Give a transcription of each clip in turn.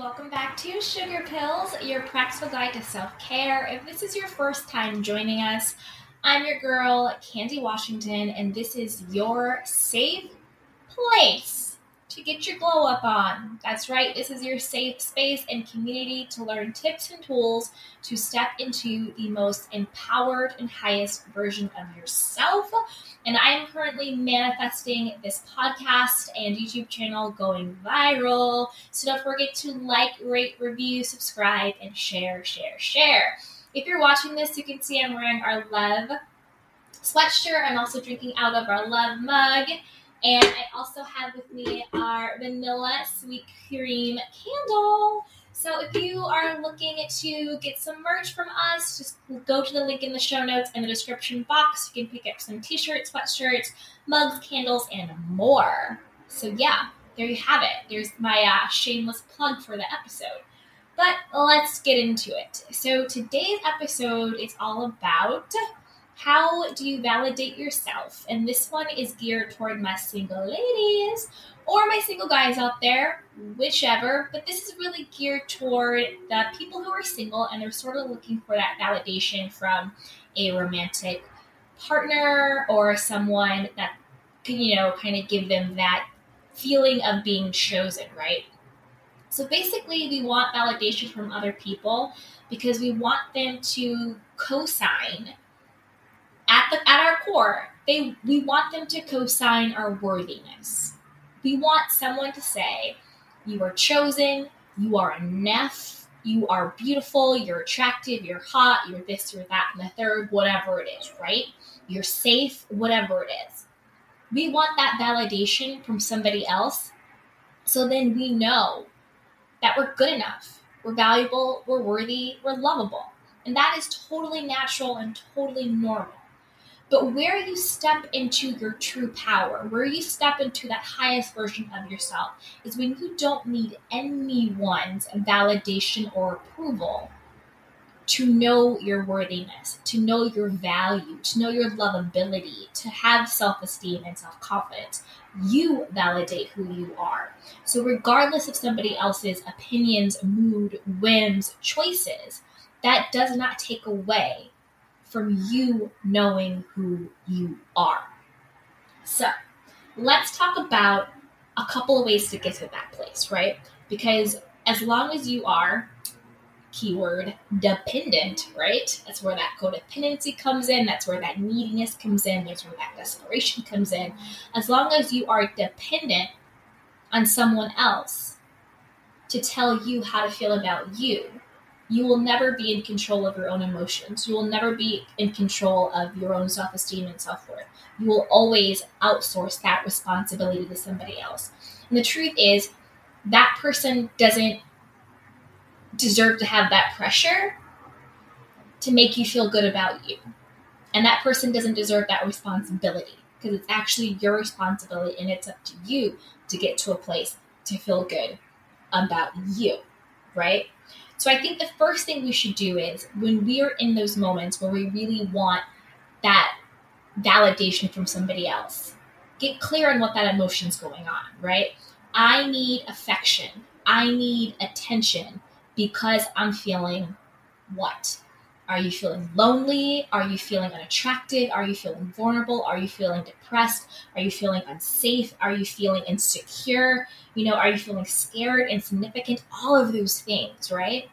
Welcome back to Sugar Pills, your practical guide to self care. If this is your first time joining us, I'm your girl, Candy Washington, and this is your safe place to get your glow up on. That's right, this is your safe space and community to learn tips and tools to step into the most empowered and highest version of yourself. And I am currently manifesting this podcast and YouTube channel going viral. So don't forget to like, rate, review, subscribe, and share, share, share. If you're watching this, you can see I'm wearing our Love sweatshirt. I'm also drinking out of our Love mug. And I also have with me our vanilla sweet cream candle. So if you are looking to get some merch from us, just go to the link in the show notes and the description box. You can pick up some t-shirts, sweatshirts, mugs, candles, and more. So yeah, there you have it. There's my uh, shameless plug for the episode. But let's get into it. So today's episode is all about how do you validate yourself? And this one is geared toward my single ladies or my single guys out there, whichever. But this is really geared toward the people who are single and they're sort of looking for that validation from a romantic partner or someone that can, you know, kind of give them that feeling of being chosen, right? So basically, we want validation from other people because we want them to co sign at the at our core, they we want them to co-sign our worthiness. We want someone to say, "You are chosen. You are enough. You are beautiful. You're attractive. You're hot. You're this. You're that, and the third. Whatever it is, right? You're safe. Whatever it is." We want that validation from somebody else, so then we know that we're good enough. We're valuable. We're worthy. We're lovable. And that is totally natural and totally normal. But where you step into your true power, where you step into that highest version of yourself, is when you don't need anyone's validation or approval to know your worthiness, to know your value, to know your lovability, to have self esteem and self confidence. You validate who you are. So, regardless of somebody else's opinions, mood, whims, choices, that does not take away from you knowing who you are. So, let's talk about a couple of ways to get to that place, right? Because as long as you are keyword dependent, right? That's where that codependency comes in. That's where that neediness comes in. That's where that desperation comes in. As long as you are dependent on someone else to tell you how to feel about you, you will never be in control of your own emotions. You will never be in control of your own self esteem and self worth. You will always outsource that responsibility to somebody else. And the truth is, that person doesn't deserve to have that pressure to make you feel good about you. And that person doesn't deserve that responsibility because it's actually your responsibility and it's up to you to get to a place to feel good about you, right? So I think the first thing we should do is when we are in those moments where we really want that validation from somebody else, get clear on what that emotion's going on, right? I need affection. I need attention because I'm feeling what? Are you feeling lonely? Are you feeling unattractive? Are you feeling vulnerable? Are you feeling depressed? Are you feeling unsafe? Are you feeling insecure? You know, are you feeling scared, insignificant? All of those things, right?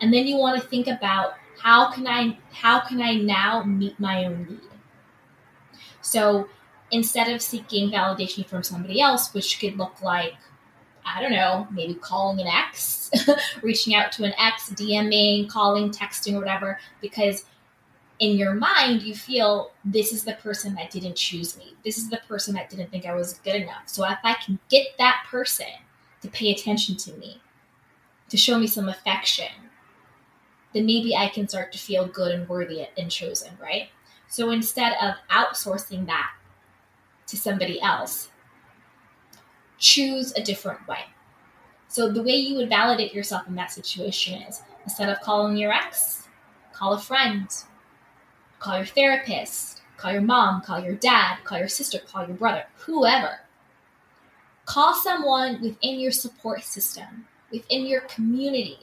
And then you want to think about how can I how can I now meet my own need? So instead of seeking validation from somebody else, which could look like I don't know, maybe calling an ex, reaching out to an ex, DMing, calling, texting, whatever, because in your mind you feel this is the person that didn't choose me. This is the person that didn't think I was good enough. So if I can get that person to pay attention to me, to show me some affection, then maybe I can start to feel good and worthy and chosen, right? So instead of outsourcing that to somebody else, choose a different way. So the way you would validate yourself in that situation is instead of calling your ex, call a friend, call your therapist, call your mom, call your dad, call your sister, call your brother, whoever. Call someone within your support system, within your community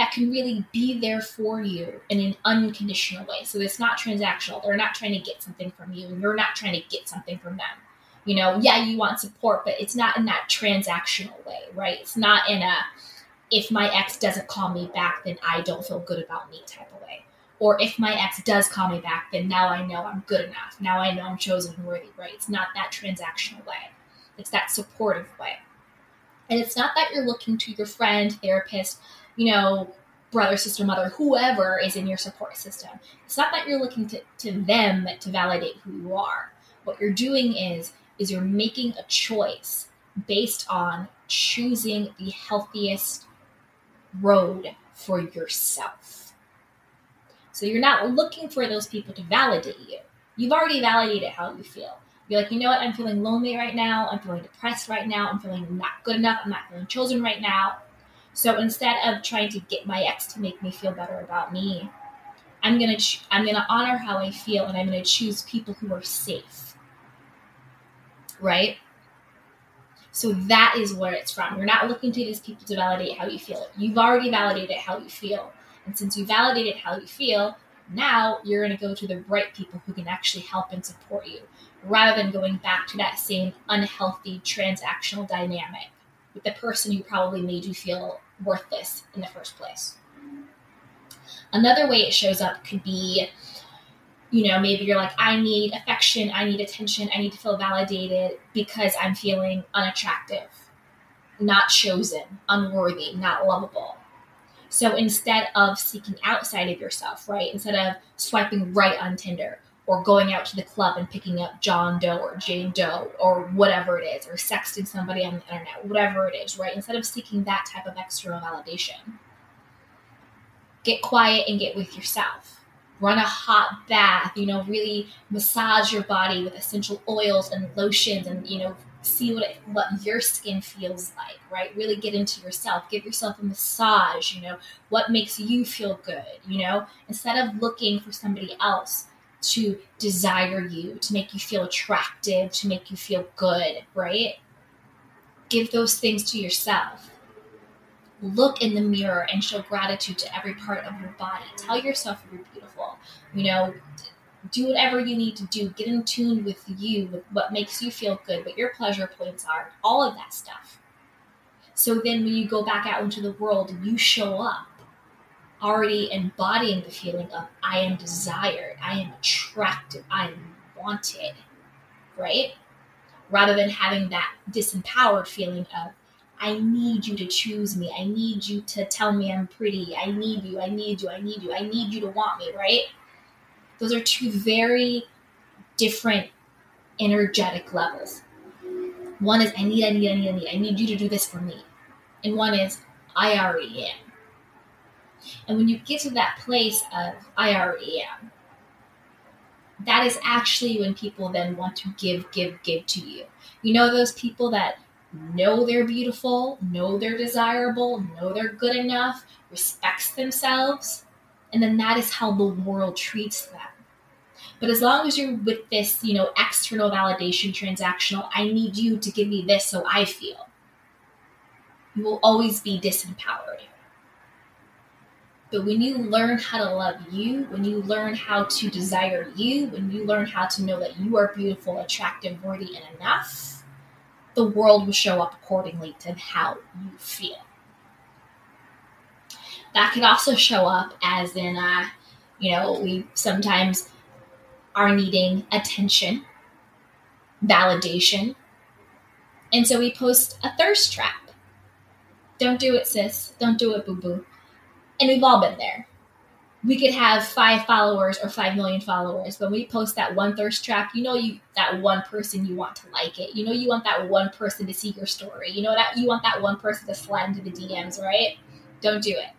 that can really be there for you in an unconditional way. So it's not transactional. They're not trying to get something from you, and you're not trying to get something from them. You know, yeah, you want support, but it's not in that transactional way, right? It's not in a if my ex doesn't call me back, then I don't feel good about me type of way. Or if my ex does call me back, then now I know I'm good enough. Now I know I'm chosen and worthy, right? It's not that transactional way. It's that supportive way. And it's not that you're looking to your friend, therapist, you know, brother, sister, mother, whoever is in your support system. It's not that you're looking to, to them to validate who you are. What you're doing is is you're making a choice based on choosing the healthiest road for yourself. So you're not looking for those people to validate you. You've already validated how you feel. You're like, you know what? I'm feeling lonely right now. I'm feeling depressed right now. I'm feeling not good enough. I'm not feeling chosen right now. So instead of trying to get my ex to make me feel better about me, I'm gonna ch- I'm gonna honor how I feel, and I'm gonna choose people who are safe. Right. So that is where it's from. You're not looking to these people to validate how you feel. You've already validated how you feel. And since you validated how you feel, now you're to go to the right people who can actually help and support you rather than going back to that same unhealthy transactional dynamic with the person who probably made you feel worthless in the first place. Another way it shows up could be you know, maybe you're like, I need affection, I need attention, I need to feel validated because I'm feeling unattractive, not chosen, unworthy, not lovable. So instead of seeking outside of yourself, right, instead of swiping right on Tinder or going out to the club and picking up John Doe or Jane Doe or whatever it is, or sexting somebody on the internet, whatever it is, right, instead of seeking that type of external validation, get quiet and get with yourself run a hot bath, you know, really massage your body with essential oils and lotions and, you know, see what it, what your skin feels like, right? Really get into yourself. Give yourself a massage, you know, what makes you feel good, you know, instead of looking for somebody else to desire you, to make you feel attractive, to make you feel good, right? Give those things to yourself look in the mirror and show gratitude to every part of your body. Tell yourself you're beautiful. You know, do whatever you need to do. Get in tune with you, with what makes you feel good, what your pleasure points are, all of that stuff. So then when you go back out into the world, you show up already embodying the feeling of I am desired, I am attractive, I am wanted, right? Rather than having that disempowered feeling of I need you to choose me. I need you to tell me I'm pretty. I need you. I need you. I need you. I need you to want me, right? Those are two very different energetic levels. One is I need, I need, I need, I need. I need you to do this for me. And one is I already am. And when you get to that place of I already am, that is actually when people then want to give, give, give to you. You know those people that know they're beautiful, know they're desirable, know they're good enough, respects themselves, and then that is how the world treats them. But as long as you're with this, you know, external validation, transactional, I need you to give me this so I feel, you will always be disempowered. But when you learn how to love you, when you learn how to desire you, when you learn how to know that you are beautiful, attractive, worthy, and enough, the world will show up accordingly to how you feel. That could also show up as in, uh, you know, we sometimes are needing attention, validation, and so we post a thirst trap. Don't do it, sis. Don't do it, boo boo. And we've all been there. we could have five followers or five million followers. When we post that one thirst trap, you know you that one person you want to like it. You know you want that one person to see your story. You know that you want that one person to slide into the DMs, right? Don't do it.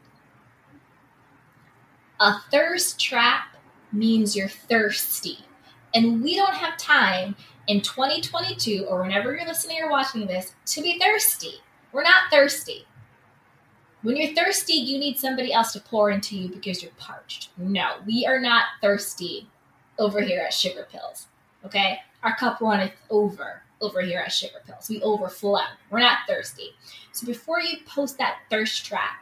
A thirst trap means you're thirsty. And we don't have time in 2022 or whenever you're listening or watching this to be thirsty. We're not thirsty. When you're thirsty, you need somebody else to pour into you because you're parched. No, we are not thirsty over here at Sugar Pills. Okay? Our cup runneth over over here at Sugar Pills. We overflow. We're not thirsty. So before you post that thirst trap,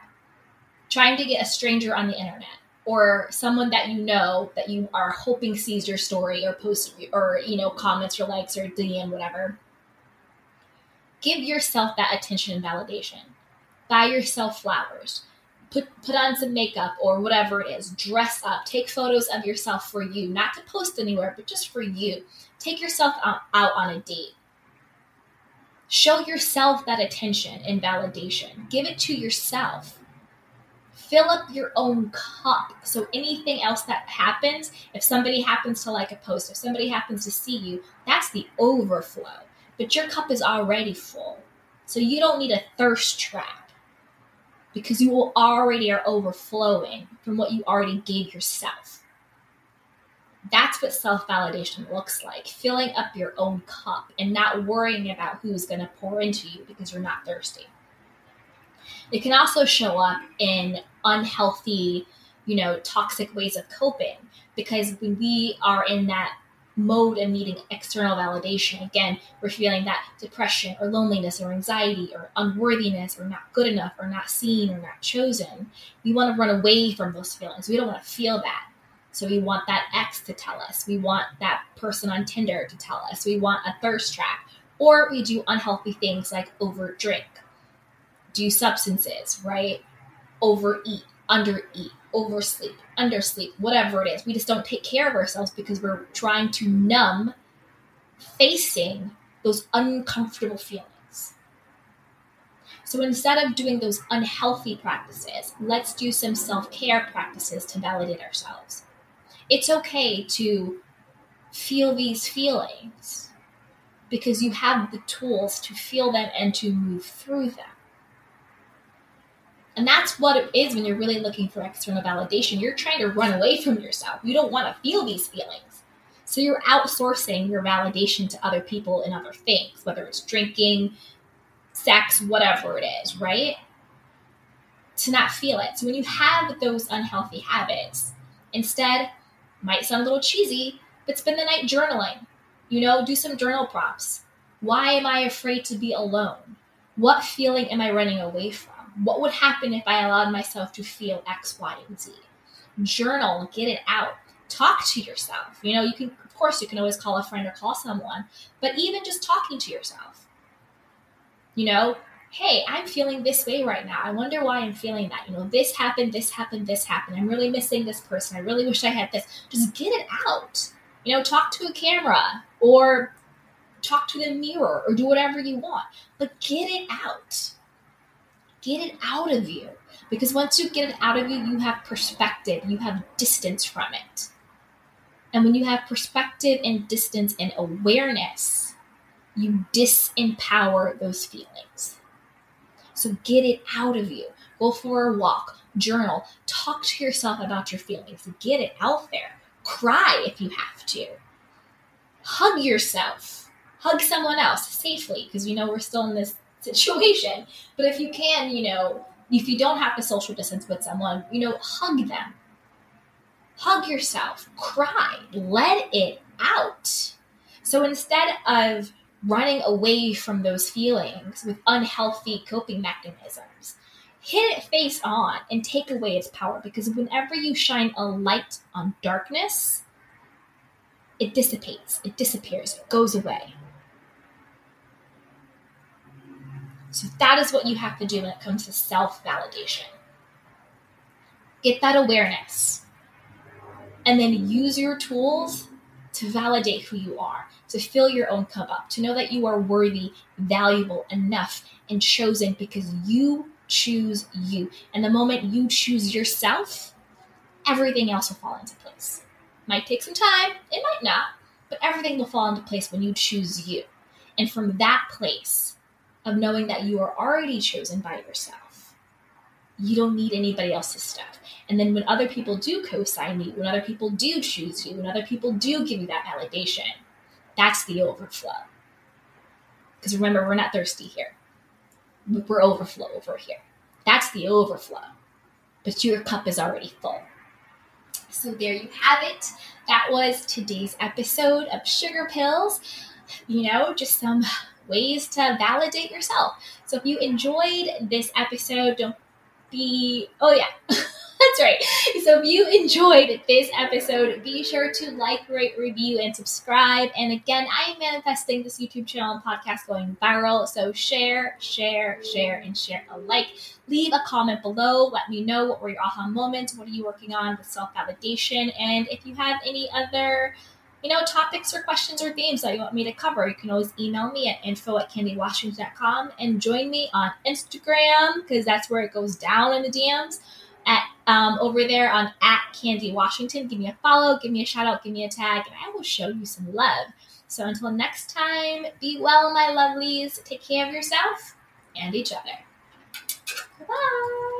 trying to get a stranger on the internet or someone that you know that you are hoping sees your story or post or you know comments or likes or DM whatever, give yourself that attention and validation buy yourself flowers. Put put on some makeup or whatever it is. Dress up. Take photos of yourself for you. Not to post anywhere but just for you. Take yourself out, out on a date. Show yourself that attention and validation. Give it to yourself. Fill up your own cup. So anything else that happens if somebody happens to like a post if somebody happens to see you that's the overflow. But your cup is already full. So you don't need a thirst trap because you already are overflowing from what you already gave yourself. That's what self validation looks like filling up your own cup and not worrying about who's going to pour into you because you're not thirsty. It can also show up in unhealthy, you know, toxic ways of coping because when we are in that mode of needing external validation. Again, we're feeling that depression or loneliness or anxiety or unworthiness or not good enough or not seen or not chosen. We want to run away from those feelings. We don't want to feel that. So we want that ex to tell us. We want that person on Tinder to tell us. We want a thirst trap. Or we do unhealthy things like over drink, do substances, right? Overeat, undereat, oversleep, undersleep, whatever it is. We just don't take care of ourselves because we're trying to numb facing those uncomfortable feelings. So instead of doing those unhealthy practices, let's do some self care practices to validate ourselves. It's okay to feel these feelings because you have the tools to feel them and to move through them. And that's what it is when you're really looking for external validation. You're trying to run away from yourself. You don't want to feel these feelings. So you're outsourcing your validation to other people and other things, whether it's drinking, sex, whatever it is, right? To not feel it. So when you have those unhealthy habits, instead, might sound a little cheesy, but spend the night journaling. You know, do some journal prompts. Why am I afraid to be alone? What feeling am I running away from? What would happen if I allowed myself to feel X, Y, and Z? Journal, get it out. Talk to yourself. You know, you can, of course, you can always call a friend or call someone, but even just talking to yourself. You know, hey, I'm feeling this way right now. I wonder why I'm feeling that. You know, this happened, this happened, this happened. I'm really missing this person. I really wish I had this. Just get it out. You know, talk to a camera or talk to the mirror or do whatever you want, but get it out. Get it out of you. Because once you get it out of you, you have perspective, you have distance from it. And when you have perspective and distance and awareness, you disempower those feelings. So get it out of you. Go for a walk, journal, talk to yourself about your feelings, get it out there. Cry if you have to. Hug yourself. Hug someone else safely because we know we're still in this situation. But if you can, you know, if you don't have to social distance with someone, you know, hug them. Hug yourself, cry, let it out. So instead of running away from those feelings with unhealthy coping mechanisms, hit it face on and take away its power because whenever you shine a light on darkness, it dissipates, it disappears, it goes away. So that is what you have to do when it comes to self validation. Get that awareness and then use your tools to validate who you are, to fill your own cup up, to know that you are worthy, valuable, enough, and chosen because you choose you. And the moment you choose yourself, everything else will fall into place. Might take some time, it might not, but everything will fall into place when you choose you. And from that place of knowing that you are already chosen by yourself, you don't need anybody else's stuff. And then when other people do co sign you, when other people do choose you, when other people do give you that validation, that's the overflow. Because remember, we're not thirsty here, we're overflow over here. That's the overflow. But your cup is already full. So there you have it. That was today's episode of Sugar Pills. You know, just some ways to validate yourself. So if you enjoyed this episode, don't be, oh yeah. That's right. So if you enjoyed this episode, be sure to like, rate, review, and subscribe. And again, I am manifesting this YouTube channel and podcast going viral. So share, share, share, and share alike. Leave a comment below. Let me know what were your aha moments. What are you working on with self validation? And if you have any other you know, topics or questions or themes that you want me to cover, you can always email me at info at candywashington.com and join me on Instagram because that's where it goes down in the DMs at um, over there on at Candy Washington. Give me a follow, give me a shout out, give me a tag, and I will show you some love. So until next time, be well, my lovelies. Take care of yourself and each other. Bye.